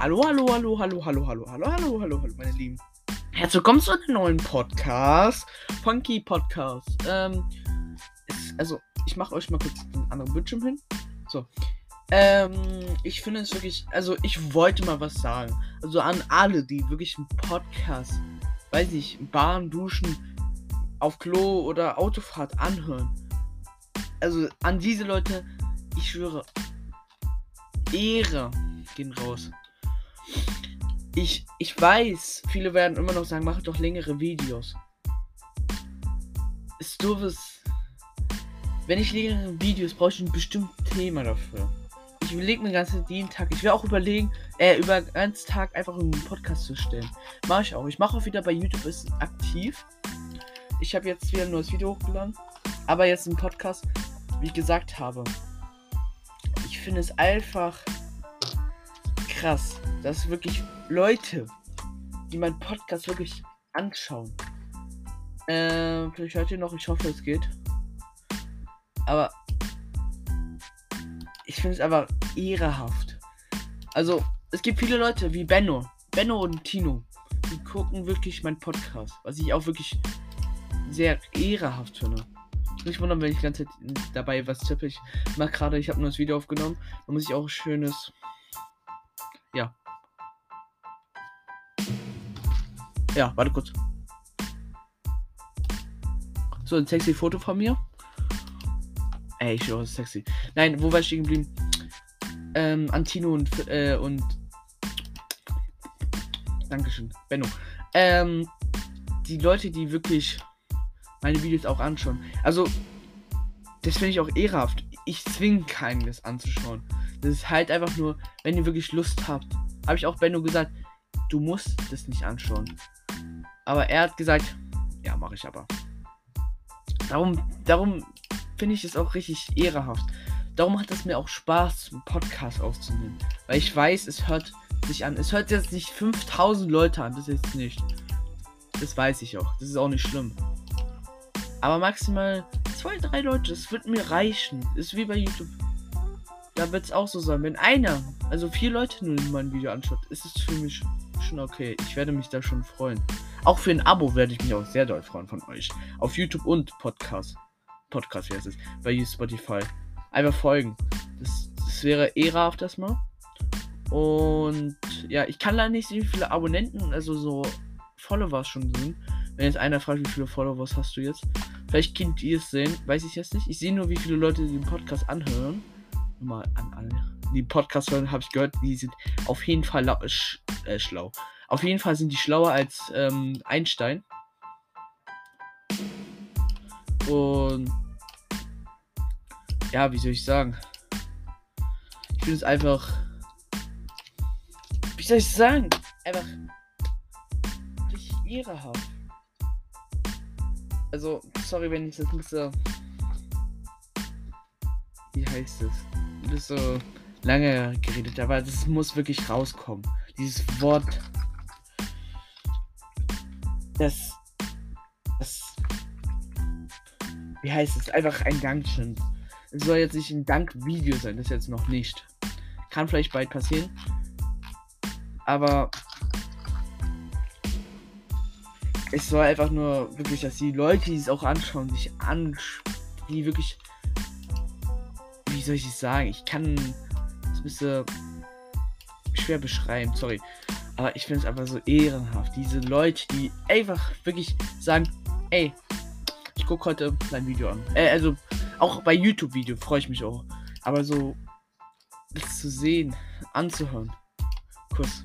Hallo, hallo, hallo, hallo, hallo, hallo, hallo, hallo, hallo, hallo, meine Lieben. Herzlich willkommen zu einem neuen Podcast. Funky Podcast. Ähm, ist, also, ich mache euch mal kurz einen anderen Bildschirm hin. So. Ähm, ich finde es wirklich, also ich wollte mal was sagen. Also an alle, die wirklich einen Podcast, weiß ich, Bahn, Duschen, auf Klo oder Autofahrt anhören. Also an diese Leute, ich schwöre, Ehre gehen raus. Ich, ich weiß, viele werden immer noch sagen, mache doch längere Videos. Ist doofes. Wenn ich längere Videos brauche ich ein bestimmtes Thema dafür. Ich überlege mir ganz den Tag. Ich will auch überlegen, äh, über den ganzen Tag einfach einen Podcast zu stellen. Mache ich auch. Ich mache auch wieder bei YouTube ist aktiv. Ich habe jetzt wieder ein neues Video hochgeladen. Aber jetzt ein Podcast, wie ich gesagt habe. Ich finde es einfach krass, dass wirklich Leute, die meinen Podcast wirklich anschauen. Ähm, vielleicht ihr noch, ich hoffe, es geht. Aber ich finde es aber ehrehaft. Also, es gibt viele Leute wie Benno. Benno und Tino. Die gucken wirklich meinen Podcast. Was ich auch wirklich sehr ehrehaft finde. Nicht wundern, wenn ich die ganze Zeit dabei was tippe. Ich mache gerade, ich habe nur das Video aufgenommen. Da muss ich auch schönes ja. Ja, warte kurz. So, ein sexy Foto von mir. Ey, ich schwöre, sexy. Nein, wo war ich stehen geblieben? Ähm, Antino und, äh, und. Dankeschön, Benno. Ähm, die Leute, die wirklich meine Videos auch anschauen. Also, das finde ich auch ehrhaft. Ich zwinge keinen, das anzuschauen. Das ist halt einfach nur, wenn ihr wirklich Lust habt. Habe ich auch Benno gesagt, du musst das nicht anschauen. Aber er hat gesagt, ja, mache ich aber. Darum, darum finde ich es auch richtig ehrehaft. Darum hat es mir auch Spaß, einen Podcast aufzunehmen. Weil ich weiß, es hört sich an. Es hört jetzt nicht 5000 Leute an, das ist nicht. Das weiß ich auch. Das ist auch nicht schlimm. Aber maximal zwei, drei Leute, das wird mir reichen. Das ist wie bei YouTube. Da wird es auch so sein. Wenn einer, also vier Leute nur mein Video anschaut, ist es für mich schon okay. Ich werde mich da schon freuen. Auch für ein Abo werde ich mich auch sehr doll freuen von euch. Auf YouTube und Podcast. Podcast, wie heißt es? Bei Spotify. Einfach folgen. Das, das wäre ehrenhaft erstmal. Und ja, ich kann leider nicht sehen, wie viele Abonnenten, also so Followers schon sind. Wenn jetzt einer fragt, wie viele Followers hast du jetzt? Vielleicht könnt ihr es sehen, weiß ich jetzt nicht. Ich sehe nur, wie viele Leute den Podcast anhören mal an alle, die Podcast hören, habe ich gehört, die sind auf jeden Fall äh, schlau. Auf jeden Fall sind die schlauer als ähm, Einstein. Und ja, wie soll ich sagen? Ich finde es einfach. Wie soll ich sagen? Einfach richtig ehrehaft. Also, sorry, wenn ich das ein bisschen. Wie heißt es? das so lange geredet, aber das muss wirklich rauskommen. Dieses Wort. Das. Das. Wie heißt es? Einfach ein Dankeschön. Es soll jetzt nicht ein Dankvideo sein, das jetzt noch nicht. Kann vielleicht bald passieren. Aber. Es soll einfach nur wirklich, dass die Leute, die es auch anschauen, sich an. Die wirklich wie soll ich es sagen? Ich kann es ein bisschen schwer beschreiben, sorry. Aber ich finde es einfach so ehrenhaft. Diese Leute, die einfach wirklich sagen, ey, ich gucke heute dein Video an. Äh, also auch bei YouTube-Video freue ich mich auch. Aber so das zu sehen, anzuhören. Kuss.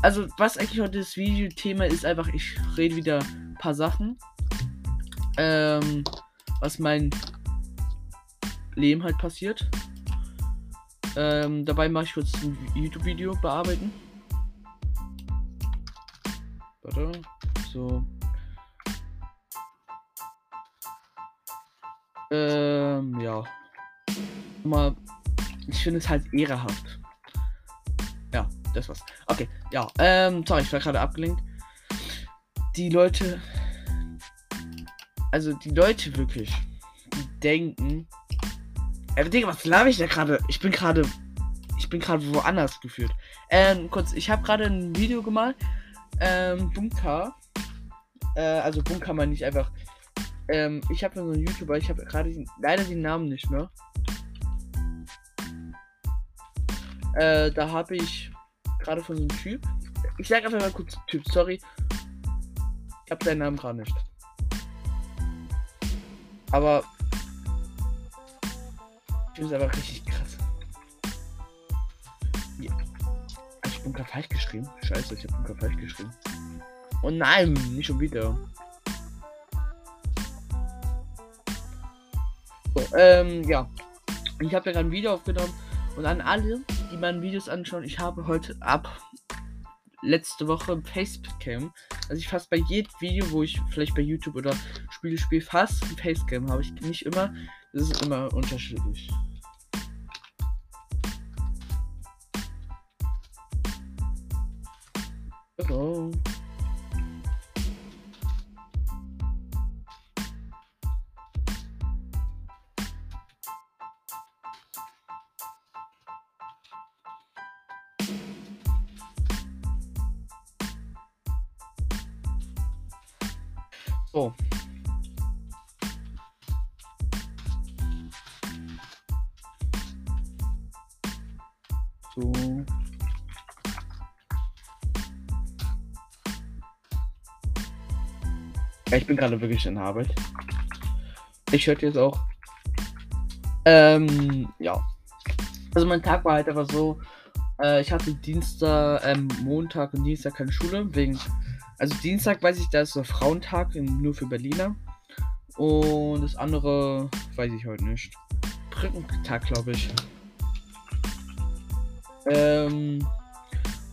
Also, was eigentlich heute das Video-Thema ist, einfach, ich rede wieder ein paar Sachen. Ähm, was mein Leben halt passiert. Ähm, dabei mache ich kurz ein YouTube-Video bearbeiten. Warte. So. Ähm, ja. Mal. Ich finde es halt ehrehaft. Ja, das war's. Okay, ja. Ähm, sorry, ich war gerade abgelenkt. Die Leute. Also die Leute wirklich, die denken, Ey, Digga, was laber ich da gerade? Ich bin gerade ich bin gerade woanders geführt. Ähm, kurz, ich habe gerade ein Video gemacht. Ähm, Bunker. Äh, also Bunker meine ich einfach. Ähm, ich habe so einen YouTuber, ich habe gerade leider den Namen nicht mehr. Äh, da habe ich gerade von so einem Typ. Ich sage einfach mal kurz Typ, sorry. Ich habe seinen Namen gerade nicht. Aber ich finde es aber richtig Gerade falsch geschrieben. Scheiße, ich habe gerade falsch geschrieben. Oh nein, nicht schon wieder. So, ähm, ja. Ich habe ja gerade ein Video aufgenommen und an alle, die meine Videos anschauen, ich habe heute ab letzte Woche Facecam. Also ich fast bei jedem Video, wo ich vielleicht bei YouTube oder Spiele spiele, fast ein Facecam habe ich nicht immer. Das ist immer unterschiedlich. So. So. Ich bin gerade wirklich in Arbeit. Ich hörte jetzt auch. Ähm, ja. Also mein Tag war halt einfach so. Äh, ich hatte Dienstag, ähm, Montag und Dienstag keine Schule, wegen also Dienstag weiß ich, da ist der Frauentag nur für Berliner. Und das andere weiß ich heute nicht. Brückentag, glaube ich. Ähm,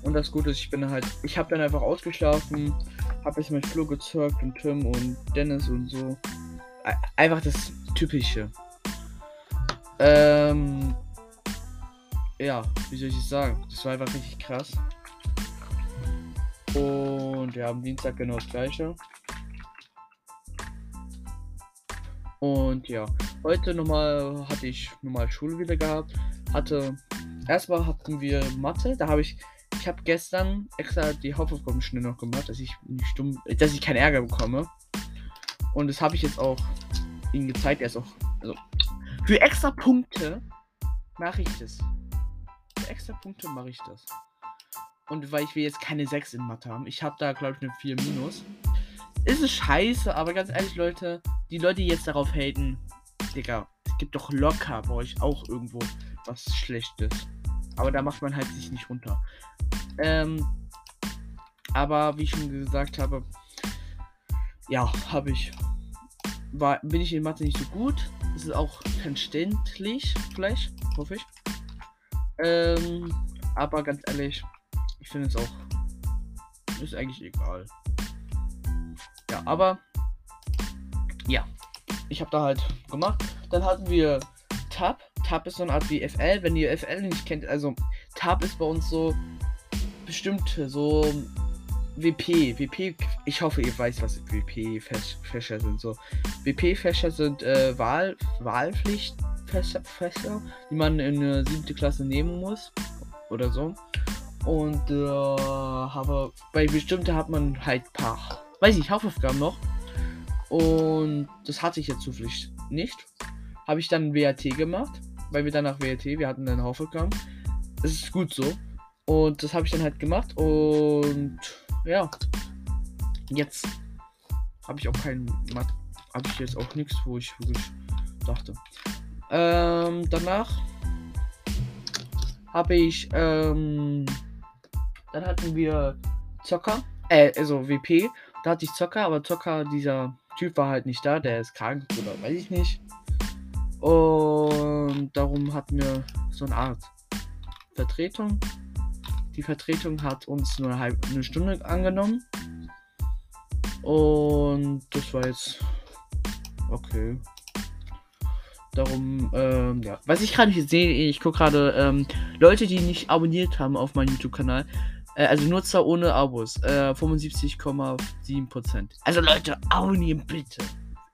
und das Gute ist, ich bin halt, ich habe dann einfach ausgeschlafen, habe jetzt mit Flo gezockt und Tim und Dennis und so. Einfach das Typische. Ähm, ja, wie soll ich es sagen? Das war einfach richtig krass. Und wir haben Dienstag genau das gleiche. Und ja, heute nochmal hatte ich nochmal Schule wieder gehabt. Hatte erstmal hatten wir Mathe, da habe ich ich habe gestern extra die Hausaufgaben schnell noch gemacht, dass ich nicht stumm, dass ich keinen Ärger bekomme. Und das habe ich jetzt auch ihm gezeigt. Er ist auch also für extra Punkte mache ich das. Für extra Punkte mache ich das. Und weil ich will jetzt keine 6 in Mathe haben. Ich habe da, glaube ich, eine 4 minus. Ist es scheiße, aber ganz ehrlich, Leute, die Leute, die jetzt darauf haten, Digga, es gibt doch locker bei euch auch irgendwo was Schlechtes. Aber da macht man halt sich nicht runter. Ähm, aber wie ich schon gesagt habe, ja, habe ich. War, bin ich in Mathe nicht so gut. Das ist auch verständlich, vielleicht, hoffe ich. Ähm, aber ganz ehrlich, ich finde es auch. Ist eigentlich egal. Ja, aber. Ja. Ich habe da halt gemacht. Dann hatten wir Tab. Tab ist so eine Art wie FL. Wenn ihr FL nicht kennt, also Tab ist bei uns so bestimmte, so WP. WP, ich hoffe, ihr weißt, was WP-Fächer sind. So, WP-Fächer sind äh, Wahl, Wahlpflichtfächer, die man in der siebte Klasse nehmen muss. Oder so. Und äh, habe bei bestimmten hat man halt paar, weiß ich, Hausaufgaben noch. Und das hatte ich jetzt zufällig nicht. Habe ich dann WAT gemacht, weil wir dann nach WAT, wir hatten dann Hausaufgaben. Es ist gut so. Und das habe ich dann halt gemacht. Und ja, jetzt habe ich auch keinen habe ich jetzt auch nichts, wo ich wirklich dachte. Ähm, danach habe ich ähm, dann hatten wir Zocker, äh, also WP. Da hatte ich Zocker, aber Zocker, dieser Typ war halt nicht da, der ist krank oder weiß ich nicht. Und darum hatten wir so eine Art Vertretung. Die Vertretung hat uns nur eine, halbe, eine Stunde angenommen. Und das war jetzt okay. Darum, ähm, ja. Was ich gerade hier sehe, ich gucke gerade, ähm, Leute, die nicht abonniert haben auf meinem YouTube-Kanal, äh, also Nutzer ohne Abos. Äh, 75,7%. Also Leute, abonnieren bitte.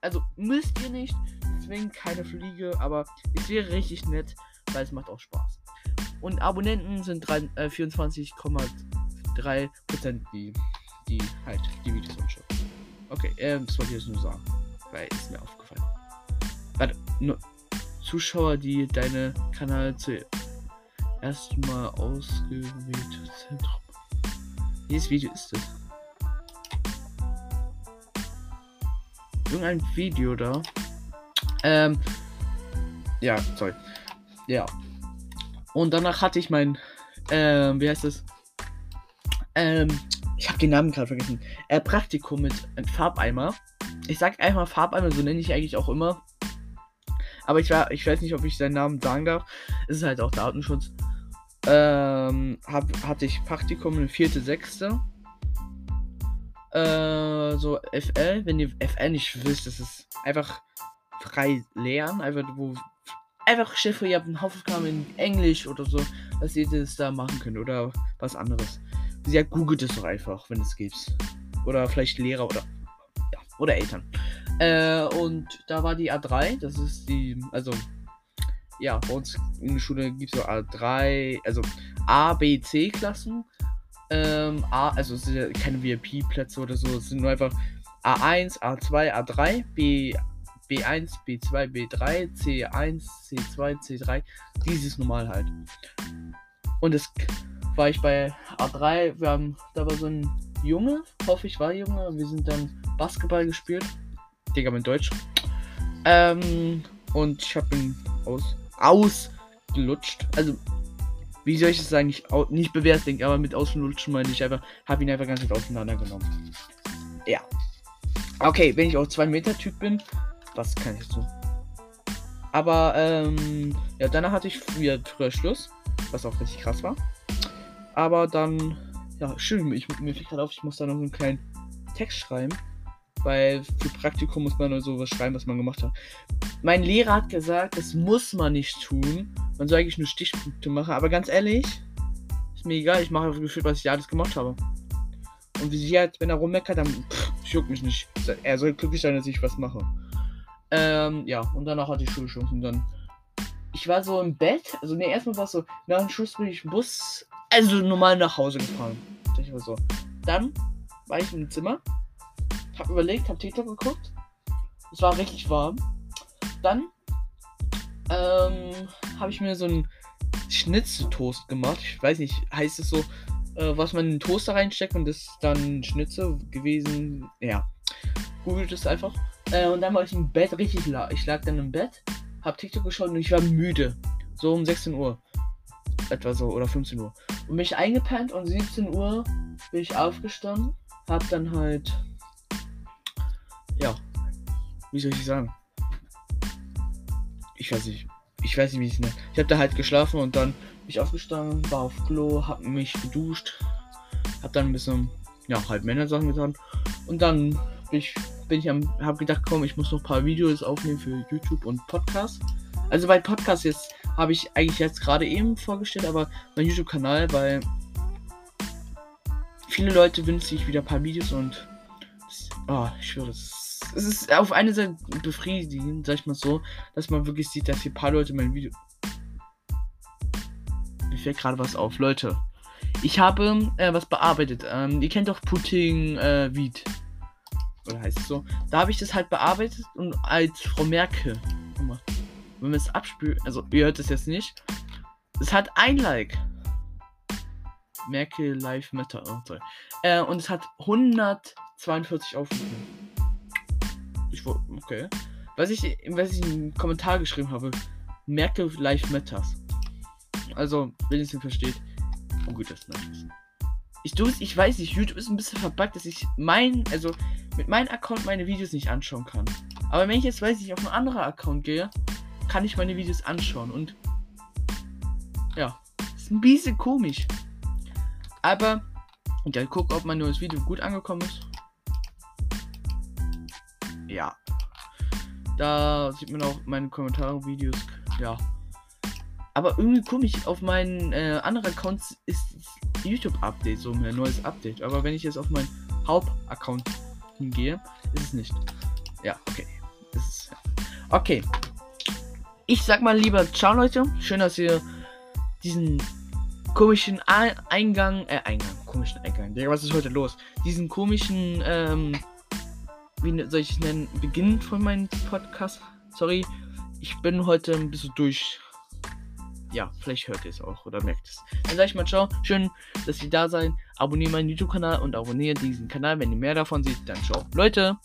Also müsst ihr nicht. Deswegen keine Fliege. Aber es wäre richtig nett, weil es macht auch Spaß. Und Abonnenten sind äh, 24,3%, die, die halt die Videos anschauen. Okay, ähm, das wollte ich jetzt nur sagen. Weil ist mir aufgefallen. Warte, nur Zuschauer, die deine Kanal zuerst mal ausgewählt Zentrum. Welches Video ist das? Irgendein Video da. Ähm. Ja, sorry. Ja. Und danach hatte ich mein. Ähm, wie heißt das? Ähm. Ich habe den Namen gerade vergessen. Äh, Praktikum mit einem Farbeimer. Ich sag einfach Farbeimer, so nenne ich eigentlich auch immer. Aber ich, war, ich weiß nicht, ob ich seinen Namen sagen darf. Es ist halt auch Datenschutz. Ähm, hab, hatte ich Praktikum eine vierte, sechste. Äh, so FL, wenn ihr FL nicht wisst, das ist einfach frei lernen, einfach wo einfach vor, ihr habt einen Hausaufgaben in Englisch oder so, dass ihr das da machen könnt oder was anderes. Ja, googelt es doch einfach, wenn es gibt. Oder vielleicht Lehrer oder ja, oder Eltern. Äh, und da war die A3, das ist die, also ja, bei uns in der Schule gibt es so A3, also A, B, C Klassen. Ähm, A, also es sind ja keine VIP-Plätze oder so, es sind nur einfach A1, A2, A3, B, B1, B2, B3, C1, C2, C3. Dieses normal halt. Und das war ich bei A3, wir haben, da war so ein Junge, hoffe ich war Junge, wir sind dann Basketball gespielt. Digga, mit Deutsch. Ähm, und ich habe ihn aus, ausgelutscht. Also, wie soll ich das sagen? Nicht, nicht bewertet, aber mit auslutschen meine ich einfach, habe ihn einfach ganz mit auseinandergenommen. Ja. Okay, wenn ich auch 2 Meter Typ bin, was kann ich so? Aber, ähm, ja, danach hatte ich wieder früher Schluss, was auch richtig krass war. Aber dann, ja, schön, ich, mir fällt gerade auf, ich muss da noch einen kleinen Text schreiben. Weil für Praktikum muss man nur sowas schreiben, was man gemacht hat. Mein Lehrer hat gesagt, das muss man nicht tun. Man soll eigentlich nur Stichpunkte machen. Aber ganz ehrlich, ist mir egal. Ich mache einfach gefühlt, was ich alles gemacht habe. Und wie sie halt, wenn er rummeckert, dann pff, juckt mich nicht. Er soll glücklich sein, dass ich was mache. Ähm, ja, und danach hatte ich Schulschluss. Und dann. Ich war so im Bett. Also, ne, erstmal war es so, nach dem Schluss bin ich Bus. Also normal nach Hause gefahren. Ich war so. Dann war ich im Zimmer. Hab überlegt, hab TikTok geguckt. Es war richtig warm. Dann ähm, habe ich mir so einen Schnitzeltoast gemacht. Ich weiß nicht, heißt es so, äh, was man in den Toaster reinsteckt und das ist dann Schnitzel gewesen. Ja, googelt es einfach. Äh, und dann war ich im Bett richtig la Ich lag dann im Bett, hab TikTok geschaut und ich war müde. So um 16 Uhr. Etwa so, oder 15 Uhr. Und bin ich eingepennt und 17 Uhr bin ich aufgestanden. Hab dann halt. Ja. Wie soll ich sagen? Ich weiß nicht. Ich weiß nicht, wie es nenne. Ich habe da halt geschlafen und dann bin ich aufgestanden, war auf Klo, hab mich geduscht, hab dann ein bisschen, ja, halt Männersachen getan. Und dann bin ich, bin ich am, hab gedacht, komm, ich muss noch ein paar Videos aufnehmen für YouTube und Podcast. Also bei Podcast jetzt habe ich eigentlich jetzt gerade eben vorgestellt, aber mein YouTube-Kanal, weil viele Leute wünschen sich wieder ein paar Videos und oh, ich schwöre, es ist auf eine Seite befriedigend, sag ich mal so, dass man wirklich sieht, dass hier ein paar Leute mein Video. Mir fällt gerade was auf, Leute. Ich habe äh, was bearbeitet. Ähm, ihr kennt doch Pudding äh, Wied. Oder heißt es so? Da habe ich das halt bearbeitet und als Frau Merkel. Guck mal. Wenn man es abspült, also ihr hört es jetzt nicht. Es hat ein Like. Merkel Live Matter. Oh, sorry. Äh, und es hat 142 Aufrufe. Ich wo- okay. Was ich, was ich im Kommentar geschrieben habe, Merkel Live Matters. Also, wenn ihr es versteht, oh gut, das ist ich, ich weiß nicht, YouTube ist ein bisschen verbuggt, dass ich mein, also mit meinem Account meine Videos nicht anschauen kann. Aber wenn ich jetzt weiß, ich auf einen anderen Account gehe, kann ich meine Videos anschauen und ja, ist ein bisschen komisch. Aber und ja, guck, ob mein neues Video gut angekommen ist. Ja. Da sieht man auch meine Kommentare, Videos. Ja. Aber irgendwie komisch, auf meinen äh, anderen Accounts ist YouTube-Update, so ein neues Update. Aber wenn ich jetzt auf meinen Hauptaccount hingehe, ist es nicht. Ja, okay. Ist ja. Okay. Ich sag mal lieber ciao, Leute. Schön, dass ihr diesen komischen A Eingang, äh, Eingang, komischen Eingang. Was ist heute los? Diesen komischen, ähm, wie ne, soll ich es nennen, Beginn von meinem Podcast. Sorry, ich bin heute ein bisschen durch. Ja, vielleicht hört ihr es auch oder merkt es. Dann sag ich mal ciao. Schön, dass ihr da seid. Abonniert meinen YouTube-Kanal und abonniert diesen Kanal, wenn ihr mehr davon seht. Dann ciao. Leute!